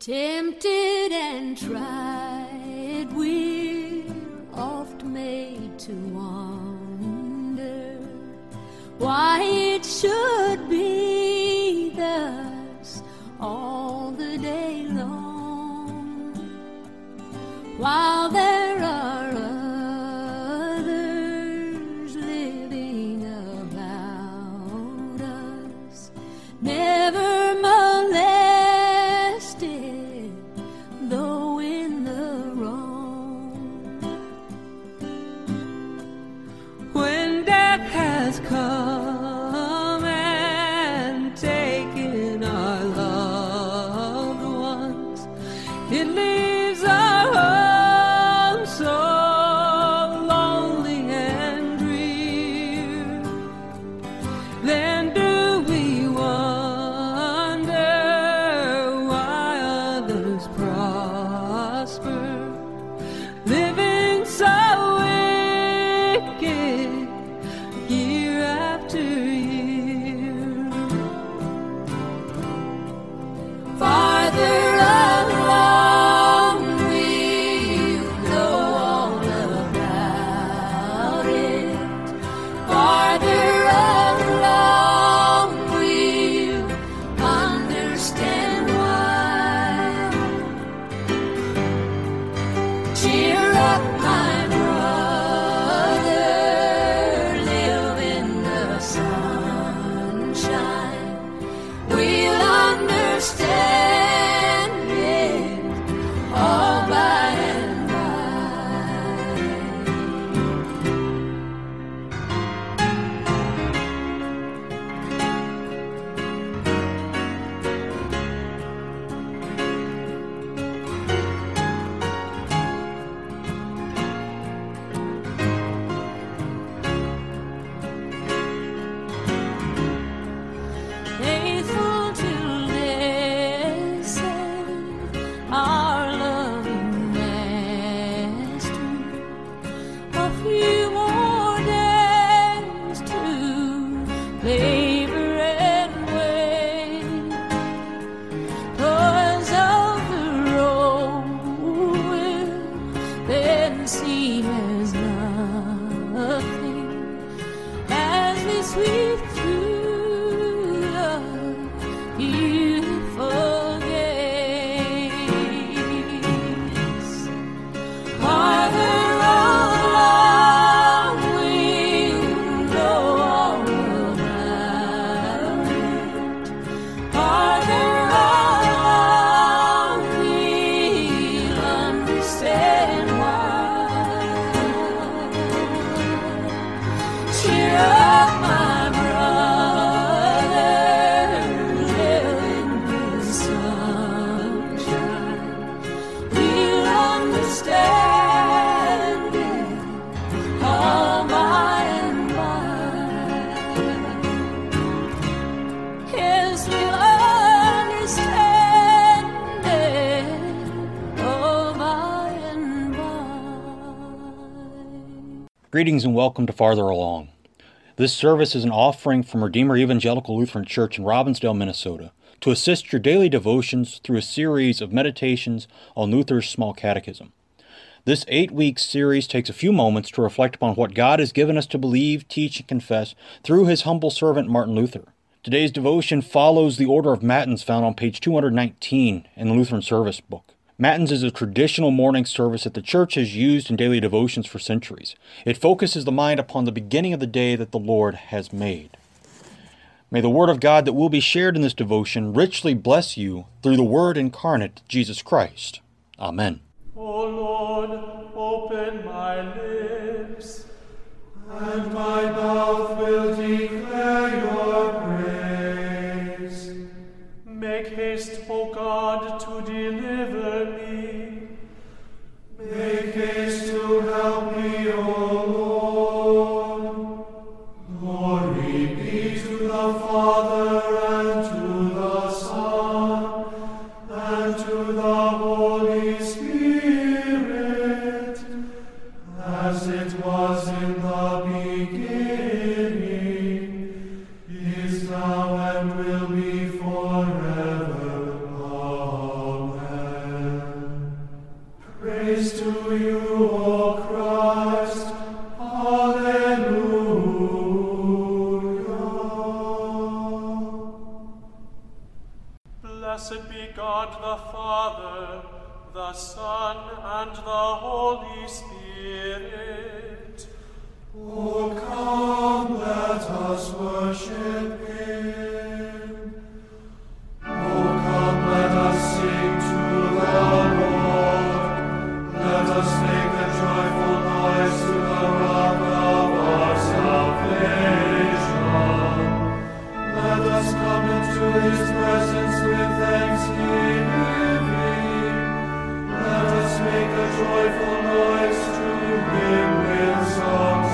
Tempted and tried, we're oft made to wonder why it should it understand Greetings and welcome to Farther Along. This service is an offering from Redeemer Evangelical Lutheran Church in Robbinsdale, Minnesota, to assist your daily devotions through a series of meditations on Luther's Small Catechism. This eight week series takes a few moments to reflect upon what God has given us to believe, teach, and confess through his humble servant Martin Luther. Today's devotion follows the order of Matins found on page 219 in the Lutheran Service Book. Matins is a traditional morning service that the Church has used in daily devotions for centuries. It focuses the mind upon the beginning of the day that the Lord has made. May the Word of God that will be shared in this devotion richly bless you through the Word incarnate, Jesus Christ. Amen. O Lord, open my lips, and my mouth will declare your praise. Make haste, O God, to deliver Blessed be God the Father, the Son, and the Holy Spirit. O come, let us worship joyful noise to him with songs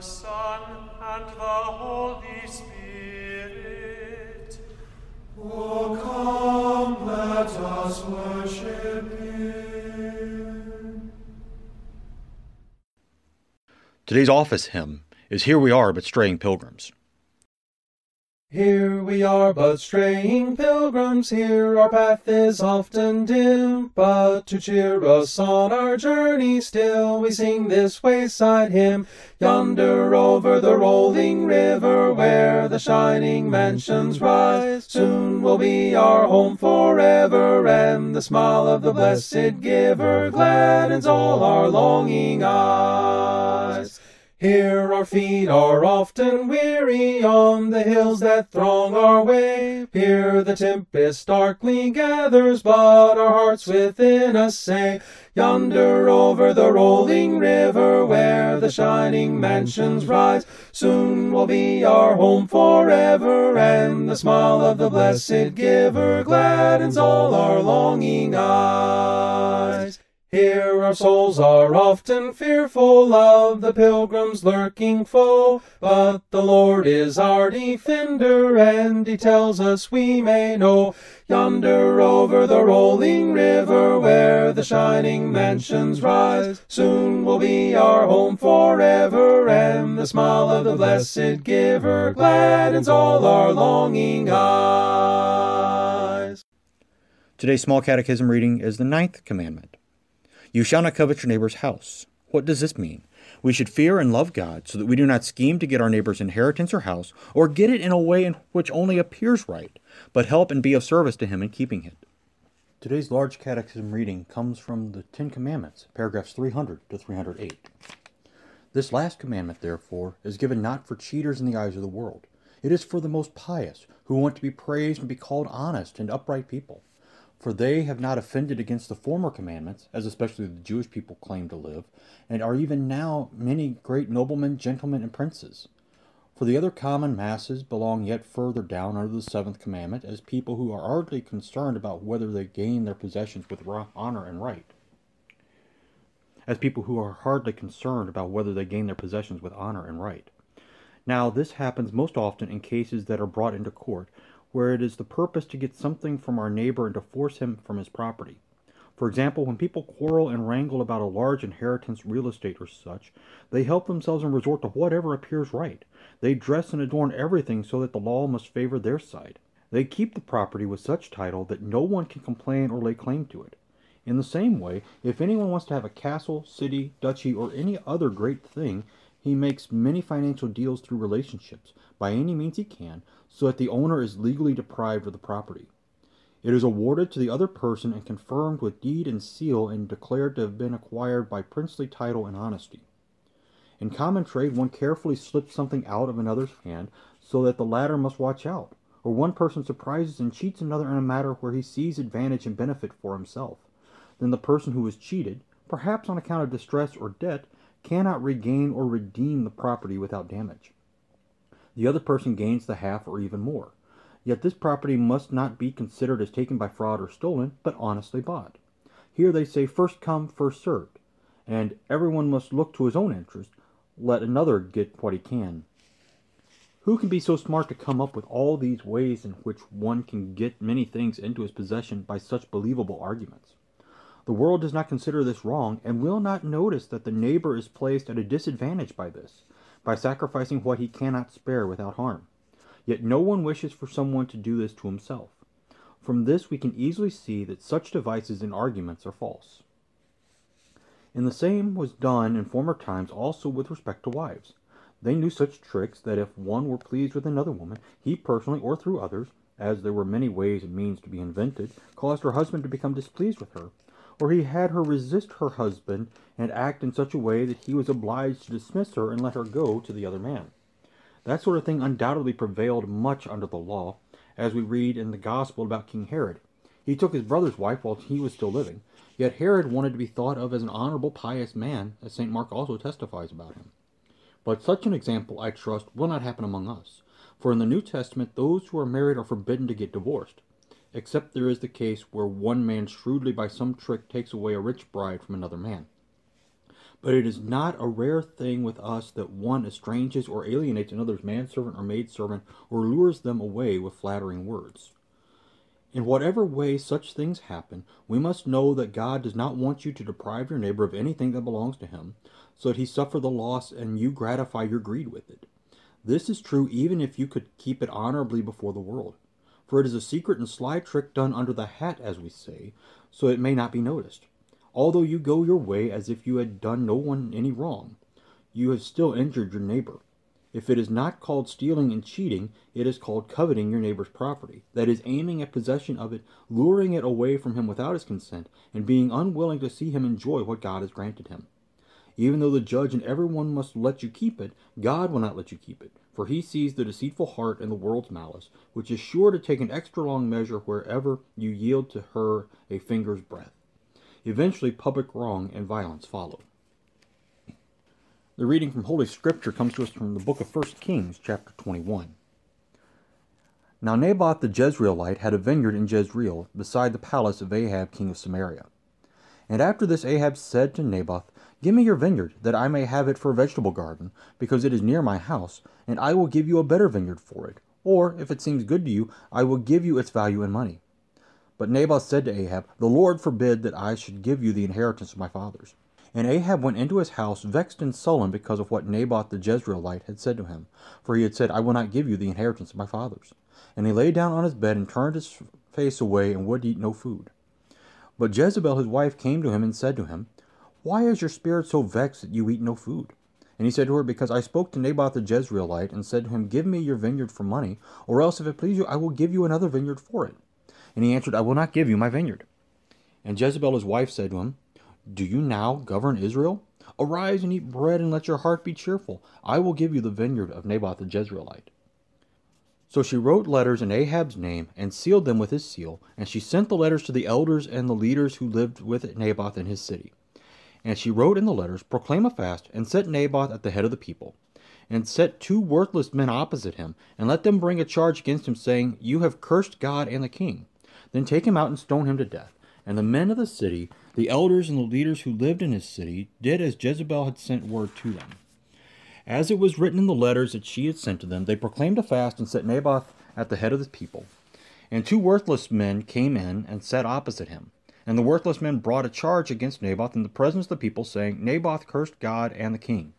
the Son, and the Holy Spirit. O come, let us worship Him. Today's office hymn is Here We Are But Straying Pilgrims. Here we are but straying pilgrims, here our path is often dim, but to cheer us on our journey still we sing this wayside hymn. Yonder over the rolling river where the shining mansions rise, soon will be our home forever, and the smile of the blessed giver gladdens all our longing eyes. Here our feet are often weary on the hills that throng our way. Here the tempest darkly gathers, but our hearts within us say, Yonder over the rolling river where the shining mansions rise, soon will be our home forever, and the smile of the blessed giver gladdens all our longing eyes. Here our souls are often fearful of the pilgrim's lurking foe, but the Lord is our defender, and he tells us we may know. Yonder over the rolling river where the shining mansions rise, soon will be our home forever, and the smile of the blessed giver gladdens all our longing eyes. Today's small catechism reading is the ninth commandment. You shall not covet your neighbor's house. What does this mean? We should fear and love God so that we do not scheme to get our neighbor's inheritance or house, or get it in a way in which only appears right, but help and be of service to him in keeping it. Today's large catechism reading comes from the Ten Commandments, paragraphs 300 to 308. This last commandment, therefore, is given not for cheaters in the eyes of the world. It is for the most pious, who want to be praised and be called honest and upright people. For they have not offended against the former commandments, as especially the Jewish people claim to live, and are even now many great noblemen, gentlemen, and princes. For the other common masses belong yet further down under the seventh commandment as people who are hardly concerned about whether they gain their possessions with honor and right. As people who are hardly concerned about whether they gain their possessions with honor and right. Now, this happens most often in cases that are brought into court, where it is the purpose to get something from our neighbor and to force him from his property. For example, when people quarrel and wrangle about a large inheritance, real estate, or such, they help themselves and resort to whatever appears right. They dress and adorn everything so that the law must favor their side. They keep the property with such title that no one can complain or lay claim to it. In the same way, if anyone wants to have a castle, city, duchy, or any other great thing, he makes many financial deals through relationships, by any means he can, so that the owner is legally deprived of the property. It is awarded to the other person and confirmed with deed and seal and declared to have been acquired by princely title and honesty. In common trade, one carefully slips something out of another's hand so that the latter must watch out, or one person surprises and cheats another in a matter where he sees advantage and benefit for himself. Then the person who is cheated, perhaps on account of distress or debt, cannot regain or redeem the property without damage. The other person gains the half or even more. Yet this property must not be considered as taken by fraud or stolen, but honestly bought. Here they say first come, first served, and everyone must look to his own interest, let another get what he can. Who can be so smart to come up with all these ways in which one can get many things into his possession by such believable arguments? The world does not consider this wrong, and will not notice that the neighbor is placed at a disadvantage by this, by sacrificing what he cannot spare without harm. Yet no one wishes for someone to do this to himself. From this we can easily see that such devices and arguments are false. And the same was done in former times also with respect to wives. They knew such tricks that if one were pleased with another woman, he personally or through others, as there were many ways and means to be invented, caused her husband to become displeased with her, or he had her resist her husband and act in such a way that he was obliged to dismiss her and let her go to the other man. That sort of thing undoubtedly prevailed much under the law, as we read in the Gospel about King Herod. He took his brother's wife while he was still living, yet Herod wanted to be thought of as an honorable, pious man, as St. Mark also testifies about him. But such an example, I trust, will not happen among us, for in the New Testament those who are married are forbidden to get divorced, except there is the case where one man shrewdly by some trick takes away a rich bride from another man. But it is not a rare thing with us that one estranges or alienates another's manservant or maidservant, or lures them away with flattering words. In whatever way such things happen, we must know that God does not want you to deprive your neighbor of anything that belongs to him, so that he suffer the loss and you gratify your greed with it. This is true even if you could keep it honorably before the world, for it is a secret and sly trick done under the hat, as we say, so it may not be noticed. Although you go your way as if you had done no one any wrong, you have still injured your neighbor. If it is not called stealing and cheating, it is called coveting your neighbor's property. That is, aiming at possession of it, luring it away from him without his consent, and being unwilling to see him enjoy what God has granted him. Even though the judge and everyone must let you keep it, God will not let you keep it, for he sees the deceitful heart and the world's malice, which is sure to take an extra long measure wherever you yield to her a finger's breadth. Eventually, public wrong and violence follow. The reading from Holy Scripture comes to us from the book of 1 Kings, chapter 21. Now Naboth the Jezreelite had a vineyard in Jezreel, beside the palace of Ahab king of Samaria. And after this Ahab said to Naboth, Give me your vineyard, that I may have it for a vegetable garden, because it is near my house, and I will give you a better vineyard for it. Or, if it seems good to you, I will give you its value in money. But Naboth said to Ahab, The Lord forbid that I should give you the inheritance of my fathers. And Ahab went into his house vexed and sullen because of what Naboth the Jezreelite had said to him. For he had said, I will not give you the inheritance of my fathers. And he lay down on his bed and turned his face away and would eat no food. But Jezebel his wife came to him and said to him, Why is your spirit so vexed that you eat no food? And he said to her, Because I spoke to Naboth the Jezreelite, and said to him, Give me your vineyard for money, or else, if it please you, I will give you another vineyard for it. And he answered, I will not give you my vineyard. And Jezebel his wife said to him, Do you now govern Israel? Arise and eat bread, and let your heart be cheerful. I will give you the vineyard of Naboth the Jezreelite. So she wrote letters in Ahab's name, and sealed them with his seal, and she sent the letters to the elders and the leaders who lived with Naboth in his city. And she wrote in the letters, Proclaim a fast, and set Naboth at the head of the people. And set two worthless men opposite him, and let them bring a charge against him, saying, You have cursed God and the king. Then take him out and stone him to death. And the men of the city, the elders and the leaders who lived in his city, did as Jezebel had sent word to them. As it was written in the letters that she had sent to them, they proclaimed a fast and set Naboth at the head of the people. And two worthless men came in and sat opposite him. And the worthless men brought a charge against Naboth in the presence of the people, saying, Naboth cursed God and the king.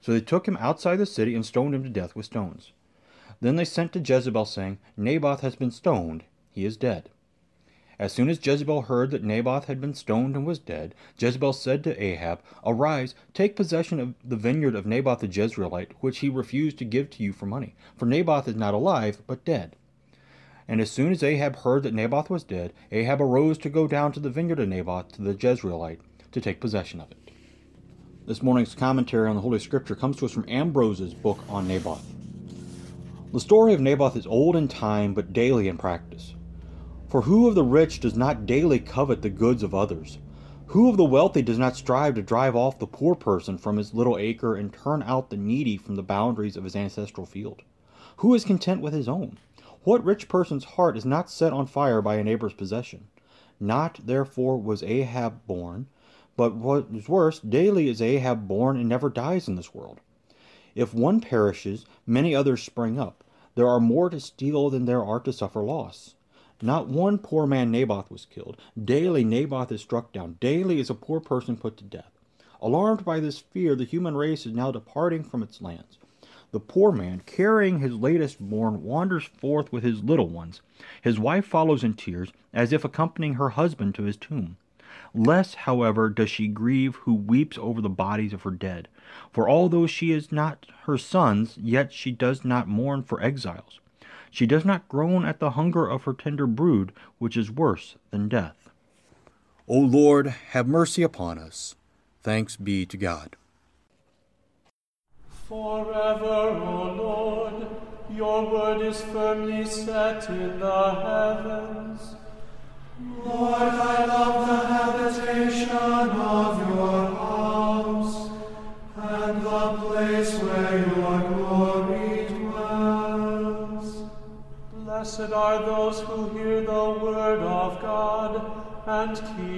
So they took him outside the city and stoned him to death with stones. Then they sent to Jezebel, saying, Naboth has been stoned, he is dead. As soon as Jezebel heard that Naboth had been stoned and was dead, Jezebel said to Ahab, Arise, take possession of the vineyard of Naboth the Jezreelite, which he refused to give to you for money, for Naboth is not alive, but dead. And as soon as Ahab heard that Naboth was dead, Ahab arose to go down to the vineyard of Naboth to the Jezreelite to take possession of it. This morning's commentary on the Holy Scripture comes to us from Ambrose's book on Naboth. The story of Naboth is old in time, but daily in practice. For who of the rich does not daily covet the goods of others? Who of the wealthy does not strive to drive off the poor person from his little acre and turn out the needy from the boundaries of his ancestral field? Who is content with his own? What rich person's heart is not set on fire by a neighbor's possession? Not, therefore, was Ahab born, but what is worse, daily is Ahab born and never dies in this world. If one perishes, many others spring up. There are more to steal than there are to suffer loss. Not one poor man Naboth was killed. Daily Naboth is struck down. Daily is a poor person put to death. Alarmed by this fear, the human race is now departing from its lands. The poor man, carrying his latest born, wanders forth with his little ones. His wife follows in tears, as if accompanying her husband to his tomb. Less, however, does she grieve who weeps over the bodies of her dead. For although she is not her sons, yet she does not mourn for exiles. She does not groan at the hunger of her tender brood, which is worse than death. O Lord, have mercy upon us. Thanks be to God. Forever, O Lord, your word is firmly set in the heavens. Lord, and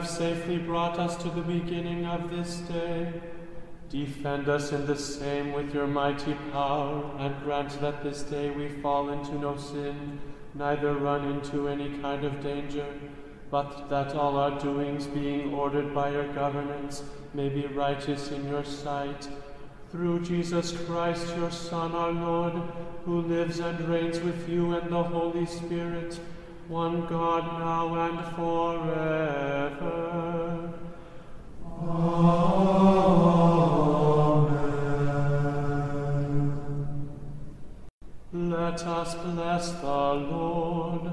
have safely brought us to the beginning of this day. Defend us in the same with your mighty power, and grant that this day we fall into no sin, neither run into any kind of danger, but that all our doings, being ordered by your governance, may be righteous in your sight. Through Jesus Christ, your Son, our Lord, who lives and reigns with you and the Holy Spirit, one God now and forever. Amen. Let us bless the Lord.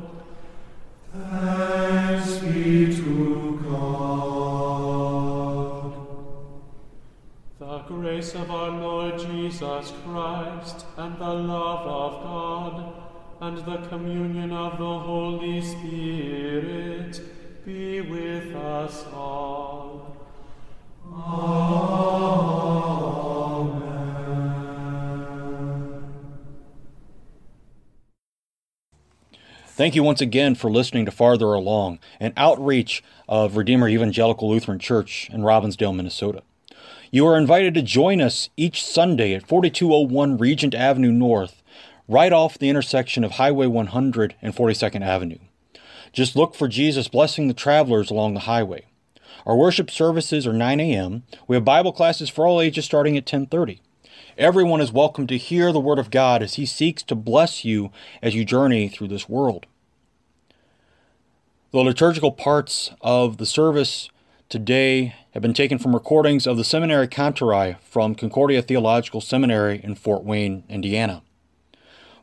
Thanks be to God. The grace of our Lord Jesus Christ, and the love of God, and the communion of the Holy Spirit be with us all. Amen. Thank you once again for listening to Farther Along, an outreach of Redeemer Evangelical Lutheran Church in Robbinsdale, Minnesota. You are invited to join us each Sunday at 4201 Regent Avenue North, right off the intersection of Highway 100 and 42nd Avenue. Just look for Jesus blessing the travelers along the highway. Our worship services are 9 a.m. We have Bible classes for all ages starting at 10:30. Everyone is welcome to hear the word of God as he seeks to bless you as you journey through this world. The liturgical parts of the service today have been taken from recordings of the seminary Kantorei from Concordia Theological Seminary in Fort Wayne, Indiana.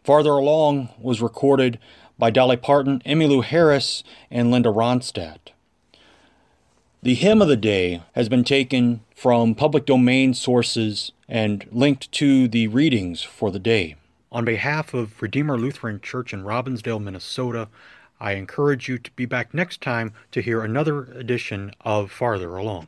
Farther along was recorded by Dolly Parton, Emmylou Harris, and Linda Ronstadt. The hymn of the day has been taken from public domain sources and linked to the readings for the day. On behalf of Redeemer Lutheran Church in Robbinsdale, Minnesota, I encourage you to be back next time to hear another edition of Farther Along.